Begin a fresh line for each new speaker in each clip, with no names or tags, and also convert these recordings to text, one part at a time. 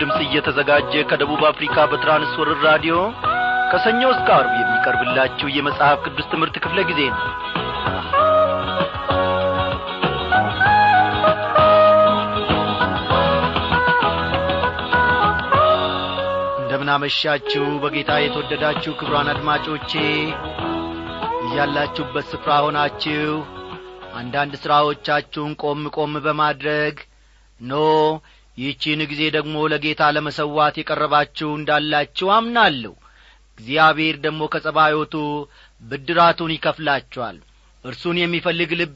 ድምፅ እየተዘጋጀ ከደቡብ አፍሪካ በትራንስወርር ራዲዮ ከሰኞ እስከ አርብ የሚቀርብላችሁ የመጽሐፍ ቅዱስ ትምህርት ክፍለ ጊዜ ነው። እንደምናመሻችሁ በጌታ የተወደዳችሁ ክብሯን አድማጮቼ እያላችሁበት ስፍራ ሆናችሁ አንዳንድ ሥራዎቻችሁን ቆም ቆም በማድረግ ኖ ይህቺን ጊዜ ደግሞ ለጌታ ለመሰዋት የቀረባችሁ እንዳላችሁ አምናለሁ። እግዚአብሔር ደግሞ ከጸባኦት ብድራቱን ይከፍላችኋል። እርሱን የሚፈልግ ልብ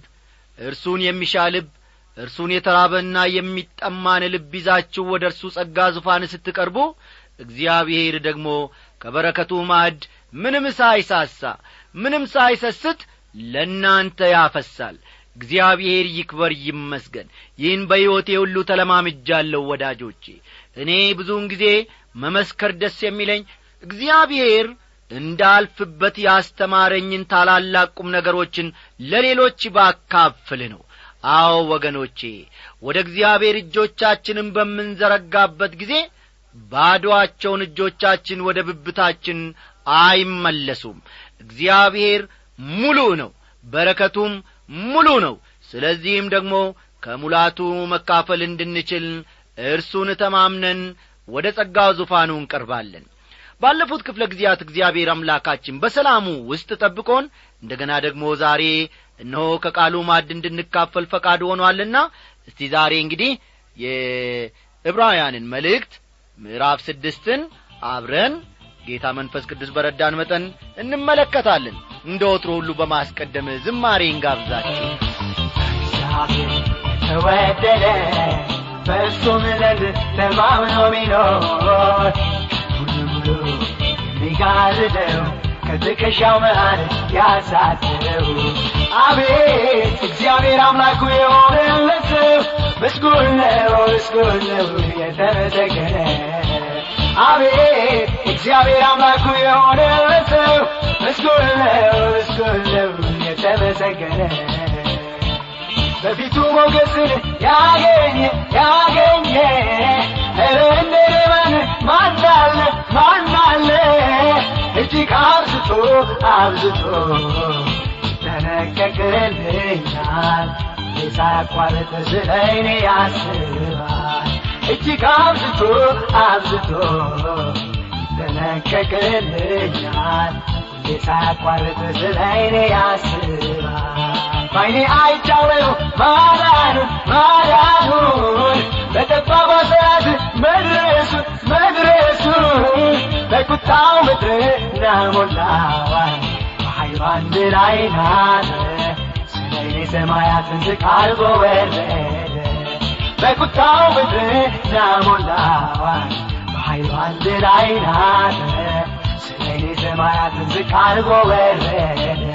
እርሱን የሚሻ ልብ እርሱን የተራበና የተጠማን ልብ ይዛችሁ ወደ እርሱ ጸጋ ዙፋን ስትቀርቡ እግዚአብሔር ደግሞ ከበረከቱ ማዕድ ምንም ሳይሳሳ ምንም ሳይሰስት ለእናንተ ያፈሳል እግዚአብሔር ይክበር ይመስገን። ይህን በሕይወቴ ሁሉ ተለማምጃለሁ ወዳጆቼ። እኔ ብዙውን ጊዜ መመስከር ደስ የሚለኝ እግዚአብሔር እንዳልፍበት ያስተማረኝን ታላላቅ ነገሮችን ለሌሎች ባካፍል ነው። አዎ ወገኖቼ ወደ እግዚአብሔር እጆቻችንን በምንዘረጋበት ጊዜ ባዶአቸውን እጆቻችን ወደ ብብታችን አይመለሱም። እግዚአብሔር ሙሉ ነው በረከቱም ሙሉ ነው። ስለዚህም ደግሞ ከሙላቱ መካፈል እንድንችል እርሱን ተማምነን ወደ ጸጋው ዙፋኑ እንቀርባለን። ባለፉት ክፍለ ጊዜያት እግዚአብሔር አምላካችን በሰላሙ ውስጥ ጠብቆን እንደ ገና ደግሞ ዛሬ እነሆ ከቃሉ ማድ እንድንካፈል ፈቃድ ሆኗልና እስቲ ዛሬ እንግዲህ የዕብራውያንን መልእክት ምዕራፍ ስድስትን አብረን ጌታ መንፈስ ቅዱስ በረዳን መጠን እንመለከታለን። እንደ ወትሮ ሁሉ በማስቀደም ዝማሬ እንጋብዛችሁ
ተወደደ በእሱም ዘንድ ተማምኖ ሚኖር ሁሉ ከትከሻው መሃል ያሳስረው አቤት! እግዚአብሔር አምላኩ የሆነለት ነው ምስጉን የተመሰገነ አቤት! እግዚአብሔር አምላኩ ምስጉን ነው ምስጉን ነው የተመሰገነ። በፊቱ ሞገስን ያገኘ ያገኘ። ኧረ እንደ ማናለ ማናለ እጅግ አብዝቶ አብዝቶ ይጠነቀቅልኛል ሳያቋርጥ ስለ እኔ ያስባል እጅግ አብዝቶ አብዝቶ ይጠነቀቅልኛል ሳያቋርጥ ስለ እኔ ያስባል? ባይኔ አይቻለው ማዳኑን ማዳኑን በጠባቧ ሰዓት መድረሱን መድረሱን በቁጣው ምድርና ሞላዋል በኃይሉ አንድ ላይ ናት ስለ እኔ ሰማያትን ዝቅ አድርጎ በቁጣው ምድርና ሞላዋል በኃይሉ አንድ ላይ ናት ስለ እኔ ሰማያትን ዝቅ አድርጎ ወረደ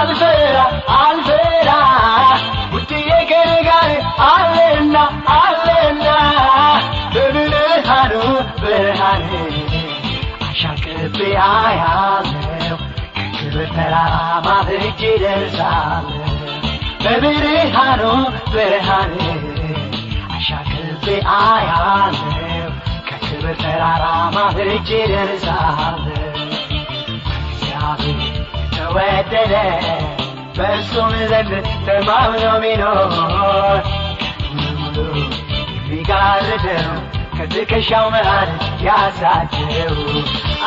አልፈራ አልፈራ ውድዬ ከኔ ጋር አለና አለና በብርሃኑ ብርሃን አሻቅቤ አያለው ከክብር ተራራ ማብጄ ደርሳለሁ በብርሃኑ ብርሃን አሻቅቤ አያለው ከክብር ተራራ ማብጄ ደርሳለሁ እግዚአብሔር ተወደደ በእሱም ዘንድ ተማምኖ ሚኖር። ሙሉ የሚጋርደው ከትከሻው መሃል ያሳድረው።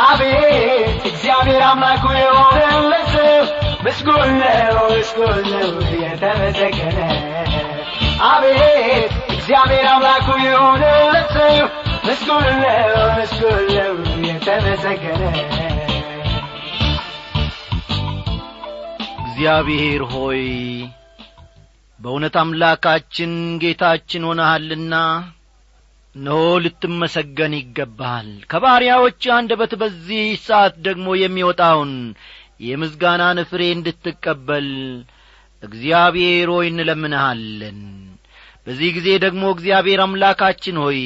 አቤት እግዚአብሔር አምላኩ የሆነለት ሰው ምስጉን ነው ምስጉን ነው የተመሰገነ። አቤት እግዚአብሔር አምላኩ የሆነለት ምስጉን ነው ምስጉን ነው የተመሰገነ
እግዚአብሔር ሆይ በእውነት አምላካችን ጌታችን ሆነሃልና እነሆ ልትመሰገን ይገባሃል። ከባሪያዎች አንደበት በዚህ ሰዓት ደግሞ የሚወጣውን የምስጋናን ፍሬ እንድትቀበል እግዚአብሔር ሆይ እንለምንሃለን። በዚህ ጊዜ ደግሞ እግዚአብሔር አምላካችን ሆይ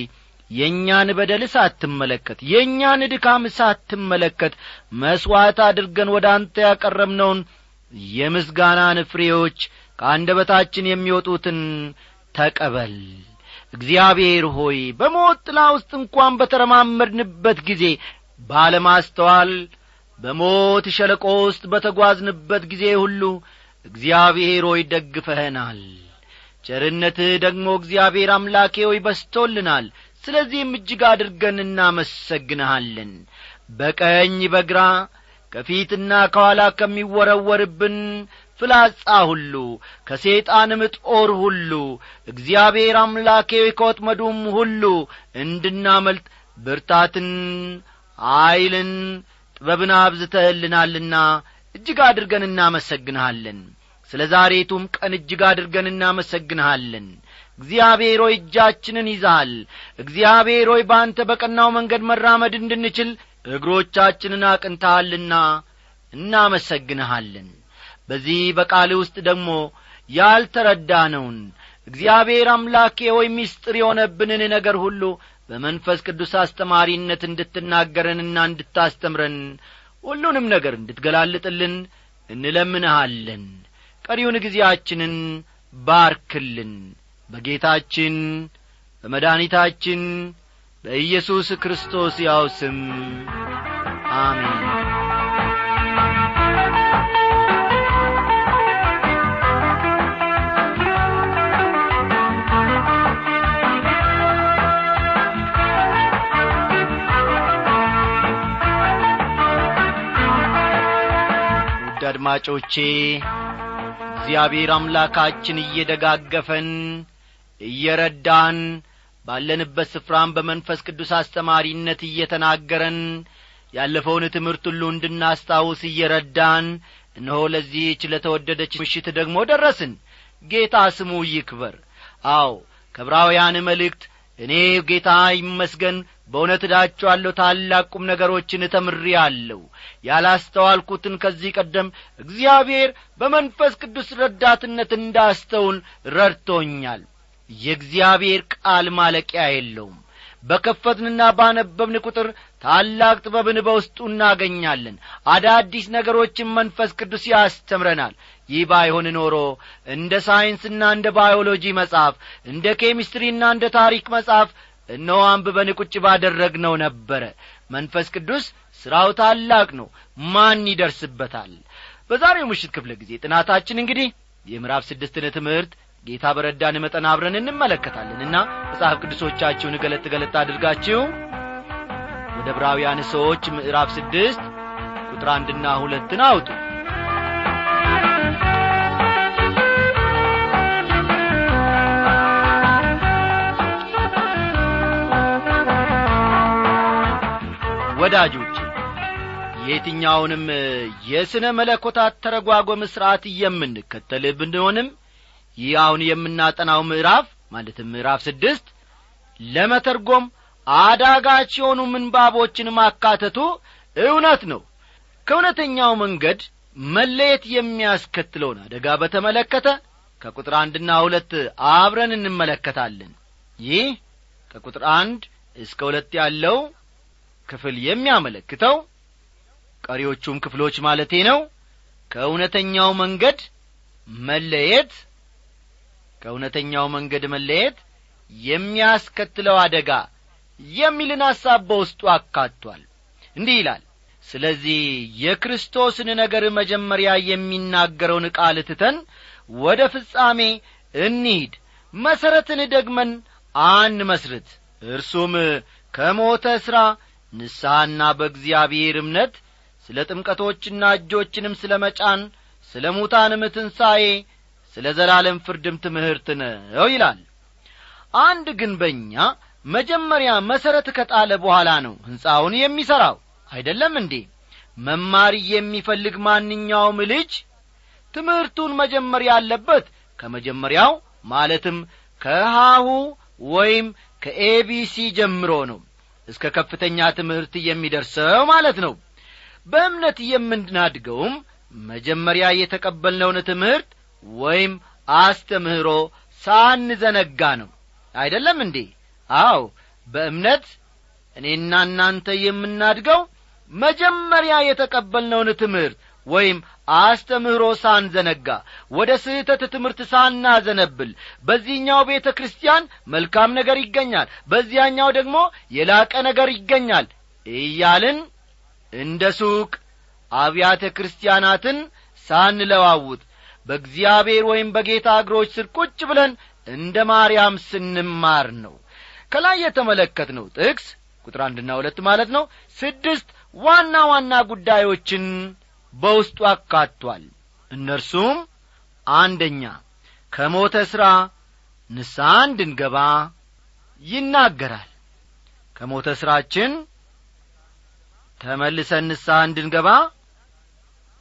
የእኛን በደል ሳትመለከት የእኛን ድካም ሳትመለከት መሥዋዕት አድርገን ወደ አንተ ያቀረብነውን የምስጋናን ፍሬዎች ከአንደበታችን የሚወጡትን ተቀበል። እግዚአብሔር ሆይ በሞት ጥላ ውስጥ እንኳን በተረማመድንበት ጊዜ ባለማስተዋል በሞት ሸለቆ ውስጥ በተጓዝንበት ጊዜ ሁሉ እግዚአብሔር ሆይ ደግፈኸናል ቸርነትህ ደግሞ እግዚአብሔር አምላኬ ሆይ በስቶልናል ስለዚህም እጅግ አድርገን እናመሰግንሃለን። በቀኝ በግራ ከፊትና ከኋላ ከሚወረወርብን ፍላጻ ሁሉ ከሰይጣንም ጦር ሁሉ እግዚአብሔር አምላኬ ከወጥመዱም ሁሉ እንድናመልጥ ብርታትን ኀይልን ጥበብን አብዝተህልናልና እጅግ አድርገን እናመሰግንሃለን። ስለ ዛሬቱም ቀን እጅግ አድርገን እናመሰግንሃለን። እግዚአብሔር ሆይ እጃችንን ይዛሃል እግዚአብሔር ሆይ በአንተ በቀናው መንገድ መራመድ እንድንችል እግሮቻችንን አቅንተሃልና እናመሰግንሃለን። በዚህ በቃል ውስጥ ደግሞ ያልተረዳነውን እግዚአብሔር አምላኬ ሆይ ምስጢር የሆነብንን ነገር ሁሉ በመንፈስ ቅዱስ አስተማሪነት እንድትናገረንና እንድታስተምረን ሁሉንም ነገር እንድትገላልጥልን እንለምንሃለን። ቀሪውን ጊዜያችንን ባርክልን። በጌታችን በመድኃኒታችን በኢየሱስ ክርስቶስ ያው ስም አሜን። አድማጮቼ እግዚአብሔር አምላካችን እየደጋገፈን እየረዳን ባለንበት ስፍራም በመንፈስ ቅዱስ አስተማሪነት እየተናገረን ያለፈውን ትምህርት ሁሉ እንድናስታውስ እየረዳን እነሆ ለዚህች ለተወደደች ምሽት ደግሞ ደረስን። ጌታ ስሙ ይክበር። አዎ ከብራውያን መልእክት እኔ ጌታ ይመስገን በእውነት እዳችኋለሁ ታላቅ ቁም ነገሮችን ተምሬ አለሁ ያላስተዋልኩትን ከዚህ ቀደም እግዚአብሔር በመንፈስ ቅዱስ ረዳትነት እንዳስተውል ረድቶኛል የእግዚአብሔር ቃል ማለቂያ የለውም። በከፈትንና ባነበብን ቁጥር ታላቅ ጥበብን በውስጡ እናገኛለን። አዳዲስ ነገሮችን መንፈስ ቅዱስ ያስተምረናል። ይህ ባይሆን ኖሮ እንደ ሳይንስና እንደ ባዮሎጂ መጽሐፍ እንደ ኬሚስትሪና እንደ ታሪክ መጽሐፍ እነሆ አንብበን ቁጭ ባደረግነው ነበረ። መንፈስ ቅዱስ ሥራው ታላቅ ነው። ማን ይደርስበታል? በዛሬው ምሽት ክፍለ ጊዜ ጥናታችን እንግዲህ የምዕራፍ ስድስትን ትምህርት ጌታ በረዳን መጠን አብረን እንመለከታለንና መጽሐፍ ቅዱሶቻችሁን ገለጥ ገለጥ አድርጋችሁ ወደ ብራውያን ሰዎች ምዕራፍ ስድስት ቁጥር አንድና ሁለትን አውጡ። ወዳጆች የትኛውንም የሥነ መለኮታት ተረጓጎም ሥርዓት የምንከተል ብንሆንም ይህ አሁን የምናጠናው ምዕራፍ ማለትም ምዕራፍ ስድስት ለመተርጎም አዳጋች የሆኑ ምንባቦችን ማካተቱ እውነት ነው። ከእውነተኛው መንገድ መለየት የሚያስከትለውን አደጋ በተመለከተ ከቁጥር አንድና ሁለት አብረን እንመለከታለን። ይህ ከቁጥር አንድ እስከ ሁለት ያለው ክፍል የሚያመለክተው ቀሪዎቹም ክፍሎች ማለቴ ነው። ከእውነተኛው መንገድ መለየት ከእውነተኛው መንገድ መለየት የሚያስከትለው አደጋ የሚልን ሐሳብ በውስጡ አካቷል። እንዲህ ይላል ስለዚህ የክርስቶስን ነገር መጀመሪያ የሚናገረውን ቃል ትተን ወደ ፍጻሜ እንሂድ መሠረትን ደግመን አንመስርት። እርሱም ከሞተ ሥራ ንስሐና በእግዚአብሔር እምነት ስለ ጥምቀቶችና እጆችንም ስለ መጫን ስለ ሙታንም ትንሣኤ ስለ ዘላለም ፍርድም ትምህርት ነው ይላል። አንድ ግንበኛ መጀመሪያ መሠረት ከጣለ በኋላ ነው ሕንፃውን የሚሠራው አይደለም እንዴ? መማር የሚፈልግ ማንኛውም ልጅ ትምህርቱን መጀመር ያለበት ከመጀመሪያው ማለትም ከሃሁ ወይም ከኤቢሲ ጀምሮ ነው። እስከ ከፍተኛ ትምህርት የሚደርሰው ማለት ነው። በእምነት የምናድገውም መጀመሪያ የተቀበልነውን ትምህርት ወይም አስተምህሮ ሳንዘነጋ ነው። አይደለም እንዴ? አው በእምነት እኔና እናንተ የምናድገው መጀመሪያ የተቀበልነውን ትምህርት ወይም አስተምህሮ ሳንዘነጋ ወደ ስህተት ትምህርት ሳናዘነብል በዚህኛው ቤተ ክርስቲያን መልካም ነገር ይገኛል በዚያኛው ደግሞ የላቀ ነገር ይገኛል እያልን እንደ ሱቅ አብያተ ክርስቲያናትን ሳንለዋውጥ በእግዚአብሔር ወይም በጌታ እግሮች ስር ቁጭ ብለን እንደ ማርያም ስንማር ነው። ከላይ የተመለከትነው ጥቅስ ቁጥር አንድና ሁለት ማለት ነው ስድስት ዋና ዋና ጉዳዮችን በውስጡ አካቷል። እነርሱም አንደኛ ከሞተ ሥራ ንስሐ እንድንገባ ይናገራል። ከሞተ ሥራችን ተመልሰን ንስሐ እንድንገባ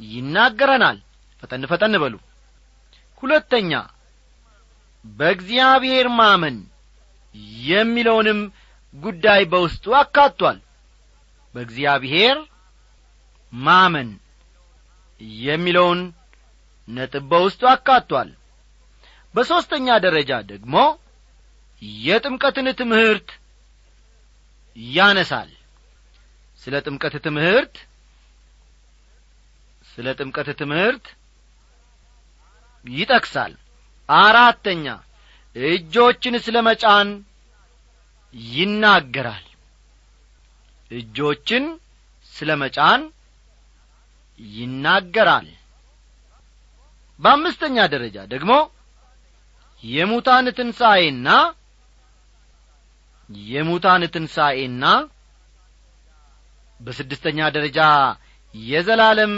ይናገረናል። ፈጠን ፈጠን በሉ ሁለተኛ በእግዚአብሔር ማመን የሚለውንም ጉዳይ በውስጡ አካቷል። በእግዚአብሔር ማመን የሚለውን ነጥብ በውስጡ አካቷል። በሦስተኛ ደረጃ ደግሞ የጥምቀትን ትምህርት ያነሳል። ስለ ጥምቀት ትምህርት ስለ ጥምቀት ትምህርት ይጠቅሳል። አራተኛ እጆችን ስለ መጫን ይናገራል። እጆችን ስለ መጫን ይናገራል። በአምስተኛ ደረጃ ደግሞ የሙታን ትንሣኤና የሙታን ትንሣኤና በስድስተኛ ደረጃ የዘላለም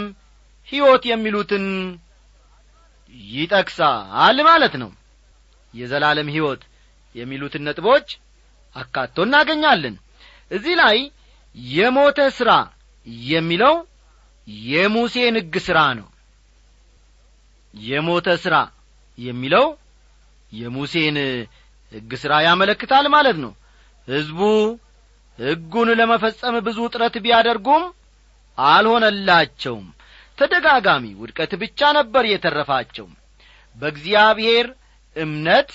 ሕይወት የሚሉትን ይጠቅሳል ማለት ነው። የዘላለም ሕይወት የሚሉትን ነጥቦች አካቶ እናገኛለን። እዚህ ላይ የሞተ ሥራ የሚለው የሙሴን ሕግ ሥራ ነው። የሞተ ሥራ የሚለው የሙሴን ሕግ ሥራ ያመለክታል ማለት ነው። ሕዝቡ ሕጉን ለመፈጸም ብዙ ጥረት ቢያደርጉም አልሆነላቸውም ተደጋጋሚ ውድቀት ብቻ ነበር የተረፋቸው። በእግዚአብሔር እምነት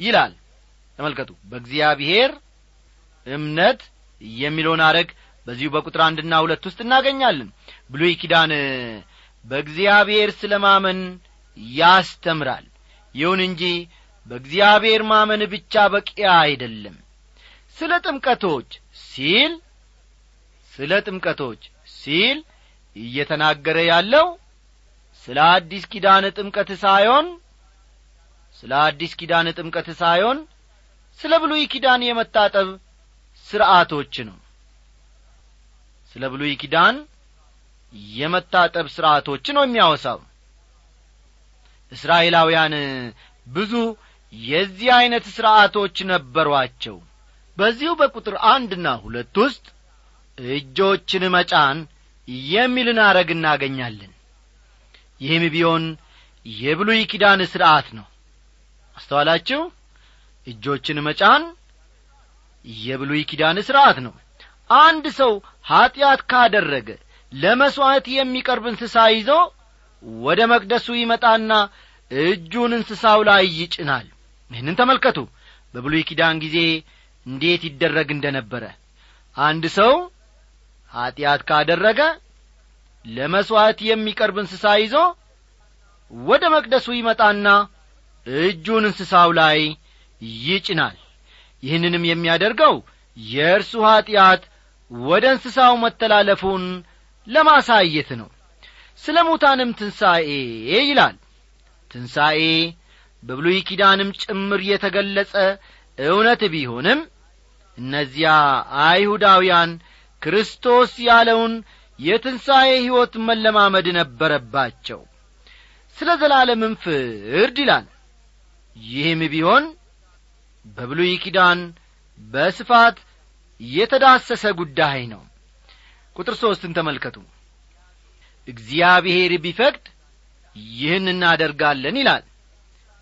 ይላል። ተመልከቱ። በእግዚአብሔር እምነት የሚለውን አረግ በዚሁ በቁጥር አንድና ሁለት ውስጥ እናገኛለን። ብሉይ ኪዳን በእግዚአብሔር ስለ ማመን ያስተምራል። ይሁን እንጂ በእግዚአብሔር ማመን ብቻ በቂ አይደለም። ስለ ጥምቀቶች ሲል ስለ ጥምቀቶች ሲል እየተናገረ ያለው ስለ አዲስ ኪዳን ጥምቀት ሳይሆን ስለ አዲስ ኪዳን ጥምቀት ሳይሆን ስለ ብሉይ ኪዳን የመታጠብ ሥርዓቶች ነው። ስለ ብሉይ ኪዳን የመታጠብ ሥርዓቶች ነው የሚያወሳው። እስራኤላውያን ብዙ የዚህ ዐይነት ሥርዓቶች ነበሯቸው። በዚሁ በቁጥር አንድና ሁለት ውስጥ እጆችን መጫን የሚልን አረግ እናገኛለን። ይህም ቢሆን የብሉይ ኪዳን ሥርዓት ነው። አስተዋላችሁ? እጆችን መጫን የብሉይ ኪዳን ሥርዓት ነው። አንድ ሰው ኀጢአት ካደረገ ለመሥዋዕት የሚቀርብ እንስሳ ይዞ ወደ መቅደሱ ይመጣና እጁን እንስሳው ላይ ይጭናል። ይህንን ተመልከቱ። በብሉይ ኪዳን ጊዜ እንዴት ይደረግ እንደ ነበረ አንድ ሰው ኀጢአት ካደረገ ለመሥዋዕት የሚቀርብ እንስሳ ይዞ ወደ መቅደሱ ይመጣና እጁን እንስሳው ላይ ይጭናል። ይህንንም የሚያደርገው የእርሱ ኀጢአት ወደ እንስሳው መተላለፉን ለማሳየት ነው። ስለ ሙታንም ትንሣኤ ይላል። ትንሣኤ በብሉይ ኪዳንም ጭምር የተገለጸ እውነት ቢሆንም እነዚያ አይሁዳውያን ክርስቶስ ያለውን የትንሣኤ ሕይወት መለማመድ ነበረባቸው። ስለ ዘላለምም ፍርድ ይላል። ይህም ቢሆን በብሉይ ኪዳን በስፋት የተዳሰሰ ጉዳይ ነው። ቁጥር ሦስትን ተመልከቱ። እግዚአብሔር ቢፈቅድ ይህን እናደርጋለን ይላል።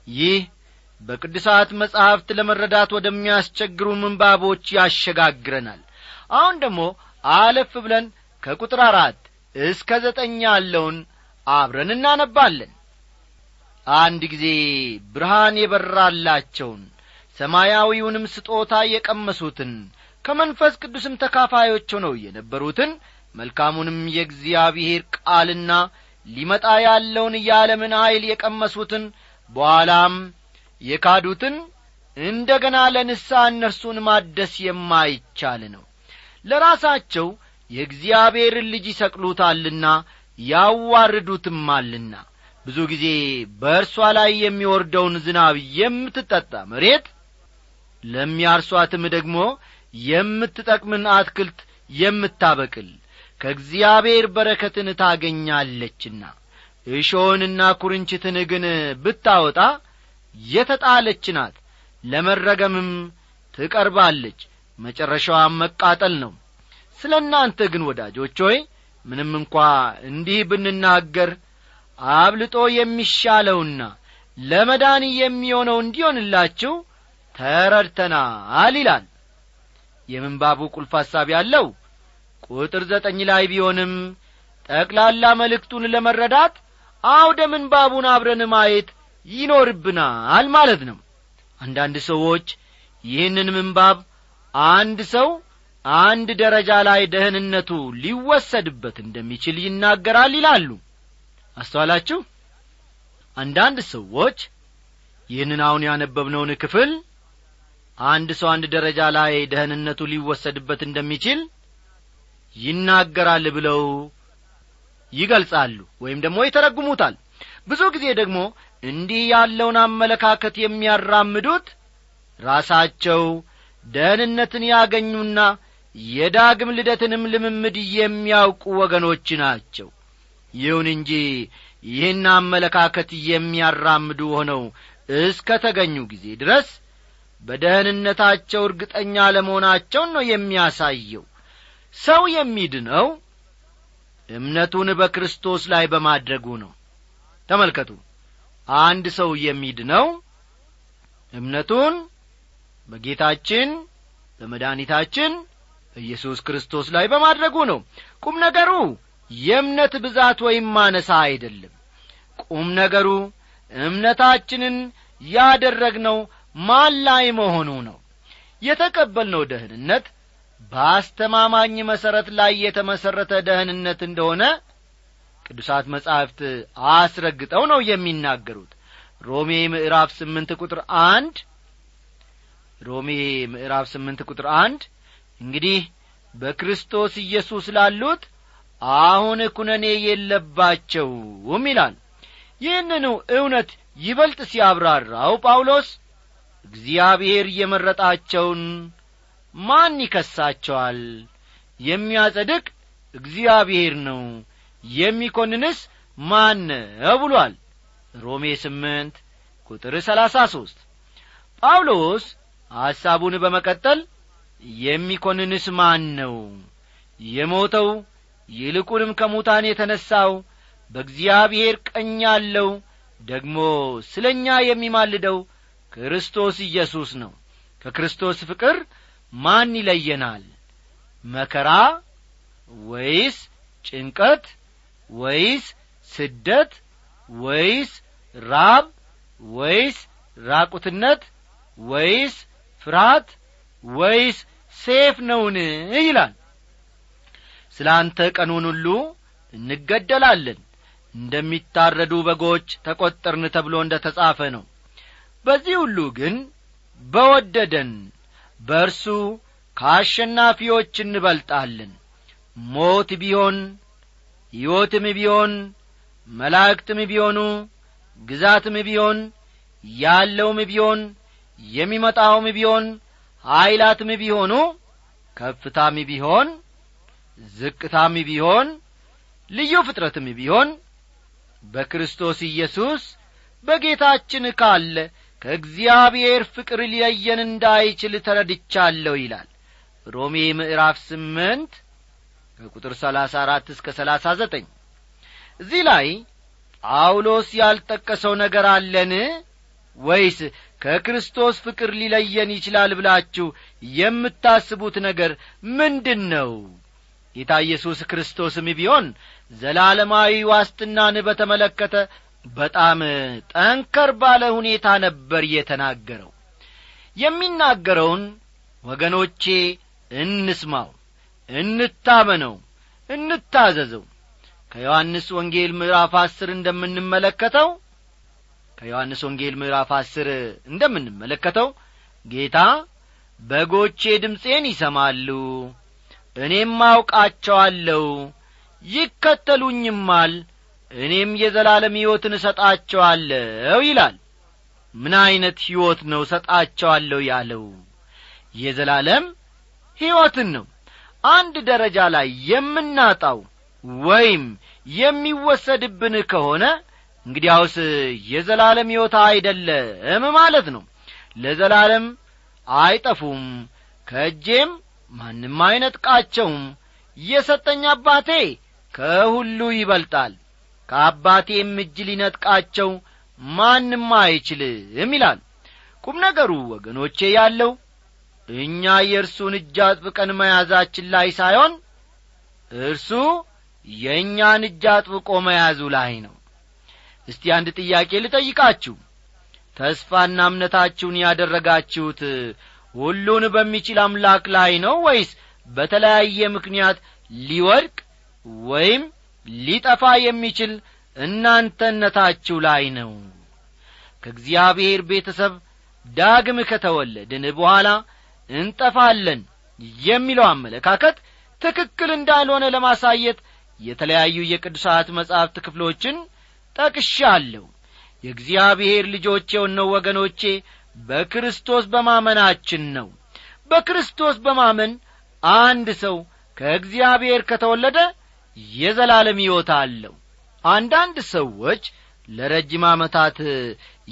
ይህ በቅዱሳት መጻሕፍት ለመረዳት ወደሚያስቸግሩ ምንባቦች ያሸጋግረናል አሁን ደግሞ አለፍ ብለን ከቁጥር አራት እስከ ዘጠኝ ያለውን አብረን እናነባለን። አንድ ጊዜ ብርሃን የበራላቸውን ሰማያዊውንም ስጦታ የቀመሱትን ከመንፈስ ቅዱስም ተካፋዮች ሆነው የነበሩትን መልካሙንም የእግዚአብሔር ቃልና ሊመጣ ያለውን የዓለምን ኀይል የቀመሱትን በኋላም የካዱትን እንደ ገና ለንስሐ እነርሱን ማደስ የማይቻል ነው ለራሳቸው የእግዚአብሔርን ልጅ ይሰቅሉታልና ያዋርዱትማልና። ብዙ ጊዜ በእርሷ ላይ የሚወርደውን ዝናብ የምትጠጣ መሬት ለሚያርሷትም ደግሞ የምትጠቅምን አትክልት የምታበቅል ከእግዚአብሔር በረከትን ታገኛለችና። እሾህንና ኵርንችትን ግን ብታወጣ የተጣለች ናት ለመረገምም ትቀርባለች መጨረሻዋም መቃጠል ነው። ስለ እናንተ ግን ወዳጆች ሆይ ምንም እንኳ እንዲህ ብንናገር አብልጦ የሚሻለውና ለመዳን የሚሆነው እንዲሆንላችሁ ተረድተናል ይላል። የምንባቡ ቁልፍ ሐሳብ ያለው ቁጥር ዘጠኝ ላይ ቢሆንም ጠቅላላ መልእክቱን ለመረዳት አውደ ምንባቡን አብረን ማየት ይኖርብናል ማለት ነው። አንዳንድ ሰዎች ይህንን ምንባብ አንድ ሰው አንድ ደረጃ ላይ ደህንነቱ ሊወሰድበት እንደሚችል ይናገራል ይላሉ። አስተዋላችሁ? አንዳንድ ሰዎች ይህንን አሁን ያነበብነውን ክፍል አንድ ሰው አንድ ደረጃ ላይ ደህንነቱ ሊወሰድበት እንደሚችል ይናገራል ብለው ይገልጻሉ ወይም ደግሞ ይተረጉሙታል። ብዙ ጊዜ ደግሞ እንዲህ ያለውን አመለካከት የሚያራምዱት ራሳቸው ደህንነትን ያገኙና የዳግም ልደትንም ልምምድ የሚያውቁ ወገኖች ናቸው። ይሁን እንጂ ይህን አመለካከት የሚያራምዱ ሆነው እስከ ተገኙ ጊዜ ድረስ በደህንነታቸው እርግጠኛ ለመሆናቸውን ነው የሚያሳየው። ሰው የሚድነው እምነቱን በክርስቶስ ላይ በማድረጉ ነው። ተመልከቱ። አንድ ሰው የሚድነው እምነቱን በጌታችን በመድኃኒታችን በኢየሱስ ክርስቶስ ላይ በማድረጉ ነው። ቁም ነገሩ የእምነት ብዛት ወይም ማነሳ አይደለም። ቁም ነገሩ እምነታችንን ያደረግነው ማን ላይ መሆኑ ነው። የተቀበልነው ደህንነት በአስተማማኝ መሠረት ላይ የተመሠረተ ደህንነት እንደሆነ ቅዱሳት መጻሕፍት አስረግጠው ነው የሚናገሩት። ሮሜ ምዕራፍ ስምንት ቁጥር አንድ ሮሜ ምዕራፍ ስምንት ቁጥር አንድ እንግዲህ በክርስቶስ ኢየሱስ ላሉት አሁን ኩነኔ የለባቸውም ይላል። ይህንኑ እውነት ይበልጥ ሲያብራራው ጳውሎስ እግዚአብሔር የመረጣቸውን ማን ይከሳቸዋል? የሚያጸድቅ እግዚአብሔር ነው። የሚኰንንስ ማን ነው ብሏል። ሮሜ ስምንት ቁጥር ሰላሳ ሦስት ጳውሎስ ሐሳቡን በመቀጠል የሚኰንንስ ማን ነው የሞተው ይልቁንም ከሙታን የተነሣው በእግዚአብሔር ቀኝ ያለው ደግሞ ስለ እኛ የሚማልደው ክርስቶስ ኢየሱስ ነው። ከክርስቶስ ፍቅር ማን ይለየናል? መከራ ወይስ ጭንቀት ወይስ ስደት ወይስ ራብ ወይስ ራቁትነት ወይስ ፍርሃት ወይስ ሴፍ ነውን? ይላል። ስለ አንተ ቀኑን ሁሉ እንገደላለን። እንደሚታረዱ በጎች ተቈጠርን ተብሎ እንደ ተጻፈ ነው። በዚህ ሁሉ ግን በወደደን በእርሱ ከአሸናፊዎች እንበልጣለን። ሞት ቢሆን ሕይወትም ቢሆን መላእክትም ቢሆኑ ግዛትም ቢሆን ያለውም ቢሆን የሚመጣውም ቢሆን ኀይላትም ቢሆኑ ከፍታም ቢሆን ዝቅታም ቢሆን ልዩ ፍጥረትም ቢሆን በክርስቶስ ኢየሱስ በጌታችን ካለ ከእግዚአብሔር ፍቅር ሊለየን እንዳይችል ተረድቻለሁ ይላል። ሮሜ ምዕራፍ ስምንት ከቁጥር ሰላሳ አራት እስከ ሰላሳ ዘጠኝ እዚህ ላይ ጳውሎስ ያልጠቀሰው ነገር አለን ወይስ ከክርስቶስ ፍቅር ሊለየን ይችላል ብላችሁ የምታስቡት ነገር ምንድን ነው ጌታ ኢየሱስ ክርስቶስም ቢሆን ዘላለማዊ ዋስትናን በተመለከተ በጣም ጠንከር ባለ ሁኔታ ነበር የተናገረው። የሚናገረውን ወገኖቼ እንስማው እንታመነው እንታዘዘው። ከዮሐንስ ወንጌል ምዕራፍ አስር እንደምንመለከተው ከዮሐንስ ወንጌል ምዕራፍ አስር እንደምንመለከተው ጌታ በጎቼ ድምፄን ይሰማሉ እኔም አውቃቸዋለሁ ይከተሉኝማል እኔም የዘላለም ሕይወትን እሰጣቸዋለሁ ይላል። ምን ዐይነት ሕይወት ነው እሰጣቸዋለሁ ያለው? የዘላለም ሕይወትን ነው። አንድ ደረጃ ላይ የምናጣው ወይም የሚወሰድብን ከሆነ እንግዲያውስ የዘላለም ሕይወት አይደለም ማለት ነው። ለዘላለም አይጠፉም ከእጄም ማንም አይነጥቃቸውም። የሰጠኝ አባቴ ከሁሉ ይበልጣል ከአባቴም እጅ ሊነጥቃቸው ማንም አይችልም ይላል። ቁም ነገሩ ወገኖቼ ያለው እኛ የእርሱን እጅ አጥብቀን መያዛችን ላይ ሳይሆን እርሱ የእኛን እጅ አጥብቆ መያዙ ላይ ነው እስቲ አንድ ጥያቄ ልጠይቃችሁ። ተስፋና እምነታችሁን ያደረጋችሁት ሁሉን በሚችል አምላክ ላይ ነው ወይስ በተለያየ ምክንያት ሊወድቅ ወይም ሊጠፋ የሚችል እናንተነታችሁ ላይ ነው? ከእግዚአብሔር ቤተሰብ ዳግም ከተወለድን በኋላ እንጠፋለን የሚለው አመለካከት ትክክል እንዳልሆነ ለማሳየት የተለያዩ የቅዱሳት መጻሕፍት ክፍሎችን ጠቅሻለሁ። የእግዚአብሔር ልጆች የሆነው ወገኖቼ በክርስቶስ በማመናችን ነው። በክርስቶስ በማመን አንድ ሰው ከእግዚአብሔር ከተወለደ የዘላለም ሕይወት አለው። አንዳንድ ሰዎች ለረጅም ዓመታት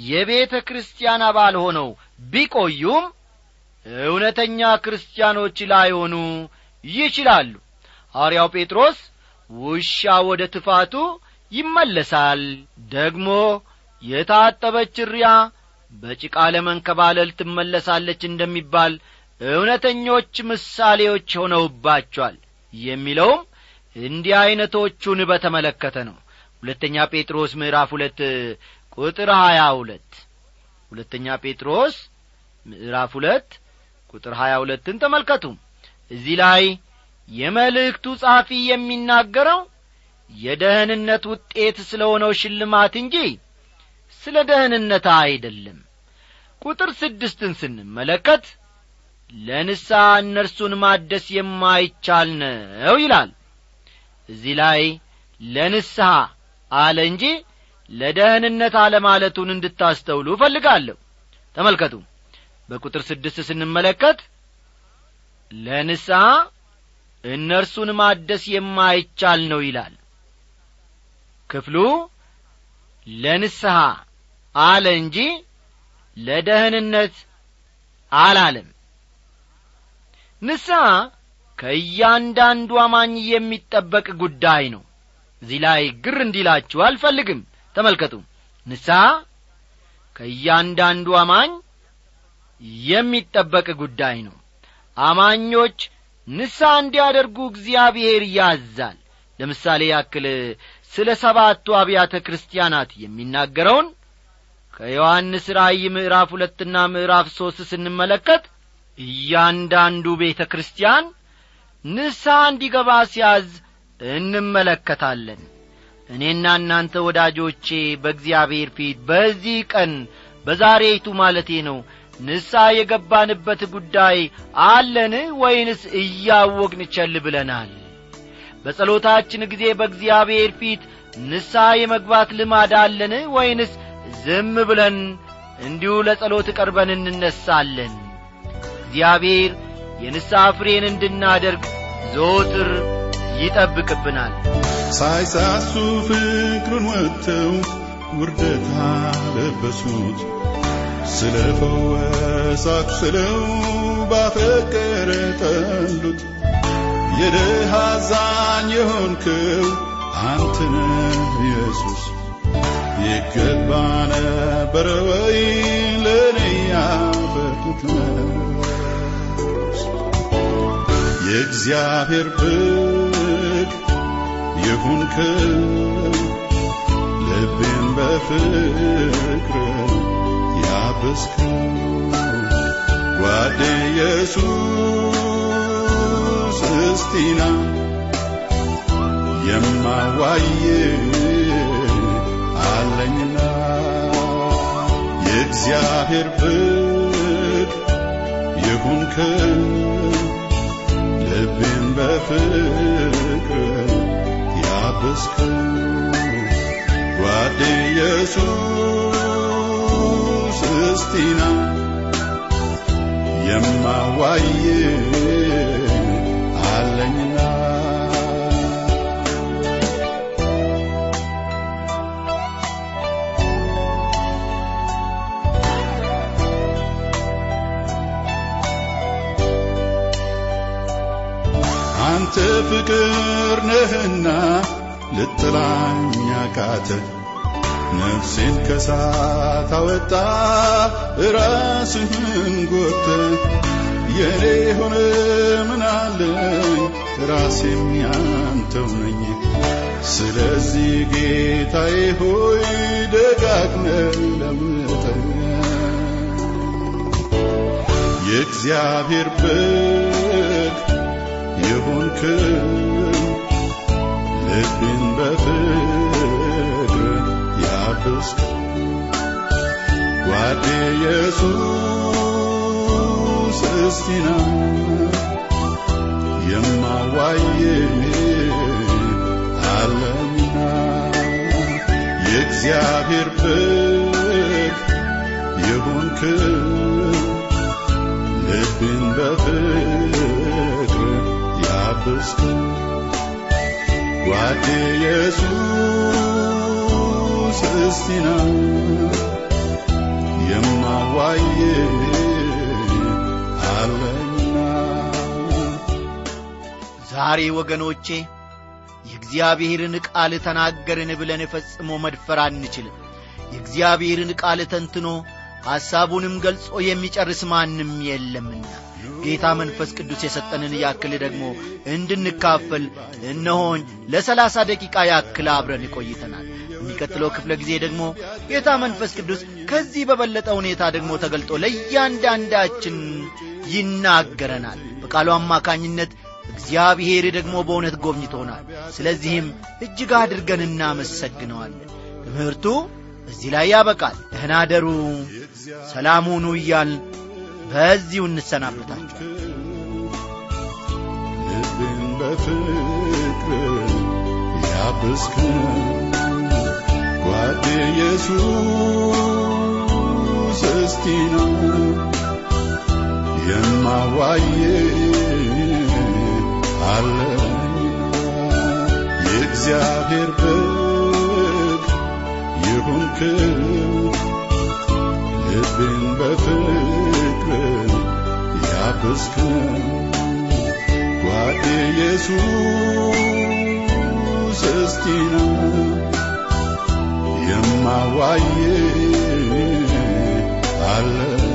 የቤተ ክርስቲያን አባል ሆነው ቢቆዩም እውነተኛ ክርስቲያኖች ላይሆኑ ይችላሉ። ሐዋርያው ጴጥሮስ ውሻ ወደ ትፋቱ ይመለሳል። ደግሞ የታጠበች ሪያ በጭቃ ለመንከባለል ትመለሳለች እንደሚባል እውነተኞች ምሳሌዎች ሆነውባቸዋል የሚለውም እንዲህ ዐይነቶቹን በተመለከተ ነው። ሁለተኛ ጴጥሮስ ምዕራፍ ሁለት ቁጥር ሀያ ሁለት። ሁለተኛ ጴጥሮስ ምዕራፍ ሁለት ቁጥር ሀያ ሁለትን ተመልከቱ። እዚህ ላይ የመልእክቱ ጻፊ የሚናገረው የደህንነት ውጤት ስለ ሆነው ሽልማት እንጂ ስለ ደህንነት አይደለም። ቁጥር ስድስትን ስንመለከት ለንስሐ እነርሱን ማደስ የማይቻል ነው ይላል። እዚህ ላይ ለንስሐ አለ እንጂ ለደህንነት አለማለቱን እንድታስተውሉ እፈልጋለሁ። ተመልከቱ። በቁጥር ስድስት ስንመለከት ለንስሐ እነርሱን ማደስ የማይቻል ነው ይላል ክፍሉ ለንስሐ አለ እንጂ ለደህንነት አላለም። ንስሐ ከእያንዳንዱ አማኝ የሚጠበቅ ጉዳይ ነው። እዚህ ላይ ግር እንዲላችሁ አልፈልግም። ተመልከቱ። ንስሐ ከእያንዳንዱ አማኝ የሚጠበቅ ጉዳይ ነው። አማኞች ንስሐ እንዲያደርጉ እግዚአብሔር ያዛል። ለምሳሌ ያክል ስለ ሰባቱ አብያተ ክርስቲያናት የሚናገረውን ከዮሐንስ ራእይ ምዕራፍ ሁለትና ምዕራፍ ሦስት ስንመለከት እያንዳንዱ ቤተ ክርስቲያን ንስሐ እንዲገባ ሲያዝ እንመለከታለን። እኔና እናንተ ወዳጆቼ በእግዚአብሔር ፊት በዚህ ቀን በዛሬይቱ ማለቴ ነው ንስሐ የገባንበት ጉዳይ አለን ወይንስ እያወቅን ቸል ብለናል በጸሎታችን ጊዜ በእግዚአብሔር ፊት ንስሐ የመግባት ልማድ አለን ወይንስ ዝም ብለን እንዲሁ ለጸሎት ቀርበን እንነሳለን? እግዚአብሔር የንስሐ ፍሬን እንድናደርግ ዘወትር ይጠብቅብናል።
ሳይሳሱ ፍቅሩን ወጥተው ውርደት አለበሱት። ስለ ፈወሳት ስለው ባፈቀረ የድሃ አዛኝ የሆንክው አንተነ ኢየሱስ። ይገባ ነበረ ወይ ለእኔ ያበቁት የእግዚአብሔር በግ የሆንክው ልቤን በፍቅር ያበስከው። ጓዴ ኢየሱስ እስቲና የማዋይ አለኝና የእግዚአብሔር ፍቅር ይሁንክ ልቤን በፍቅር ያበስከው ጓዴ ኢየሱስ እስቲና የማዋይ አንተ ፍቅር ነህና ልጥላኝ አቃተ ነፍሴን ከሳት አወጣ ራስህን ጎተ የኔ ሆነ ምናለኝ ራሴም ያንተው ነኝ። ስለዚህ ጌታዬ ሆይ ደጋግመ ለምጠኝ። የእግዚአብሔር በግ የሆንክ ልቤን በፍቅር ያብስክ ጓዴ ኢየሱስ እስቲና የማዋይ አለኝና የእግዚአብሔር በግ የሆንክ ልቤን በፍቅር ያብስክ ጓዴ ኢየሱስ እስቲና የማዋይ አለኝና
ዛሬ ወገኖቼ የእግዚአብሔርን ቃል ተናገርን ብለን ፈጽሞ መድፈር አንችልም የእግዚአብሔርን ቃል ተንትኖ ሐሳቡንም ገልጾ የሚጨርስ ማንም የለምና ጌታ መንፈስ ቅዱስ የሰጠንን ያክል ደግሞ እንድንካፈል እነሆኝ ለሰላሳ ደቂቃ ያክል አብረን ቆይተናል። የሚቀጥለው ክፍለ ጊዜ ደግሞ ጌታ መንፈስ ቅዱስ ከዚህ በበለጠ ሁኔታ ደግሞ ተገልጦ ለእያንዳንዳችን ይናገረናል። በቃሉ አማካኝነት እግዚአብሔር ደግሞ በእውነት ጎብኝቶናል። ስለዚህም እጅግ አድርገን እናመሰግነዋለን። ትምህርቱ እዚህ ላይ ያበቃል። ደህና ደሩ። ሰላሙኑ እያል በዚሁ እንሰናበታችኋል
ልቤን በፍቅር ያብስክ ጓዴ ኢየሱስ እስቲና የማዋይ አለኝና የእግዚአብሔር በግ ይሁንክ ልቤን በፍቅር ያብስክ ጓዴ ኢየሱስ እስቲና የማዋይ አለኝና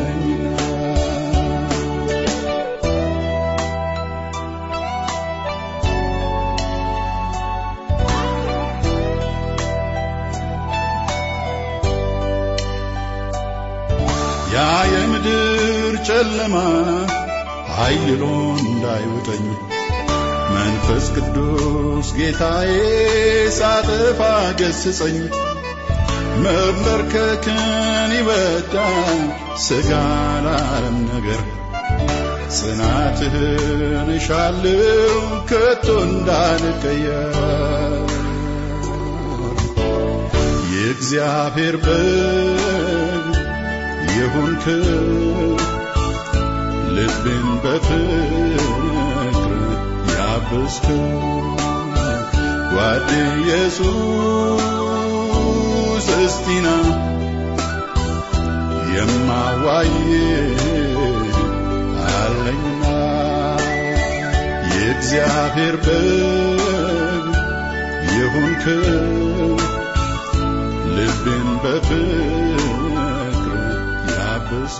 ጨለማ ኃይሎ እንዳይውጠኝ መንፈስ ቅዱስ ጌታዬ ሳጠፋ ገስጸኝ መበርከክን ይወዳል ሥጋ ላለም ነገር ጽናትህን እሻለው ከቶ እንዳልቀየር። የእግዚአብሔር በግ የሆንክ ልቤን በፍቅር ያበስክ ጓዴ ኢየሱስ እስቲና የማዋይ አለኝና የእግዚአብሔር በግ የሆንክ ልቤን በፍቅር ኢየሱስ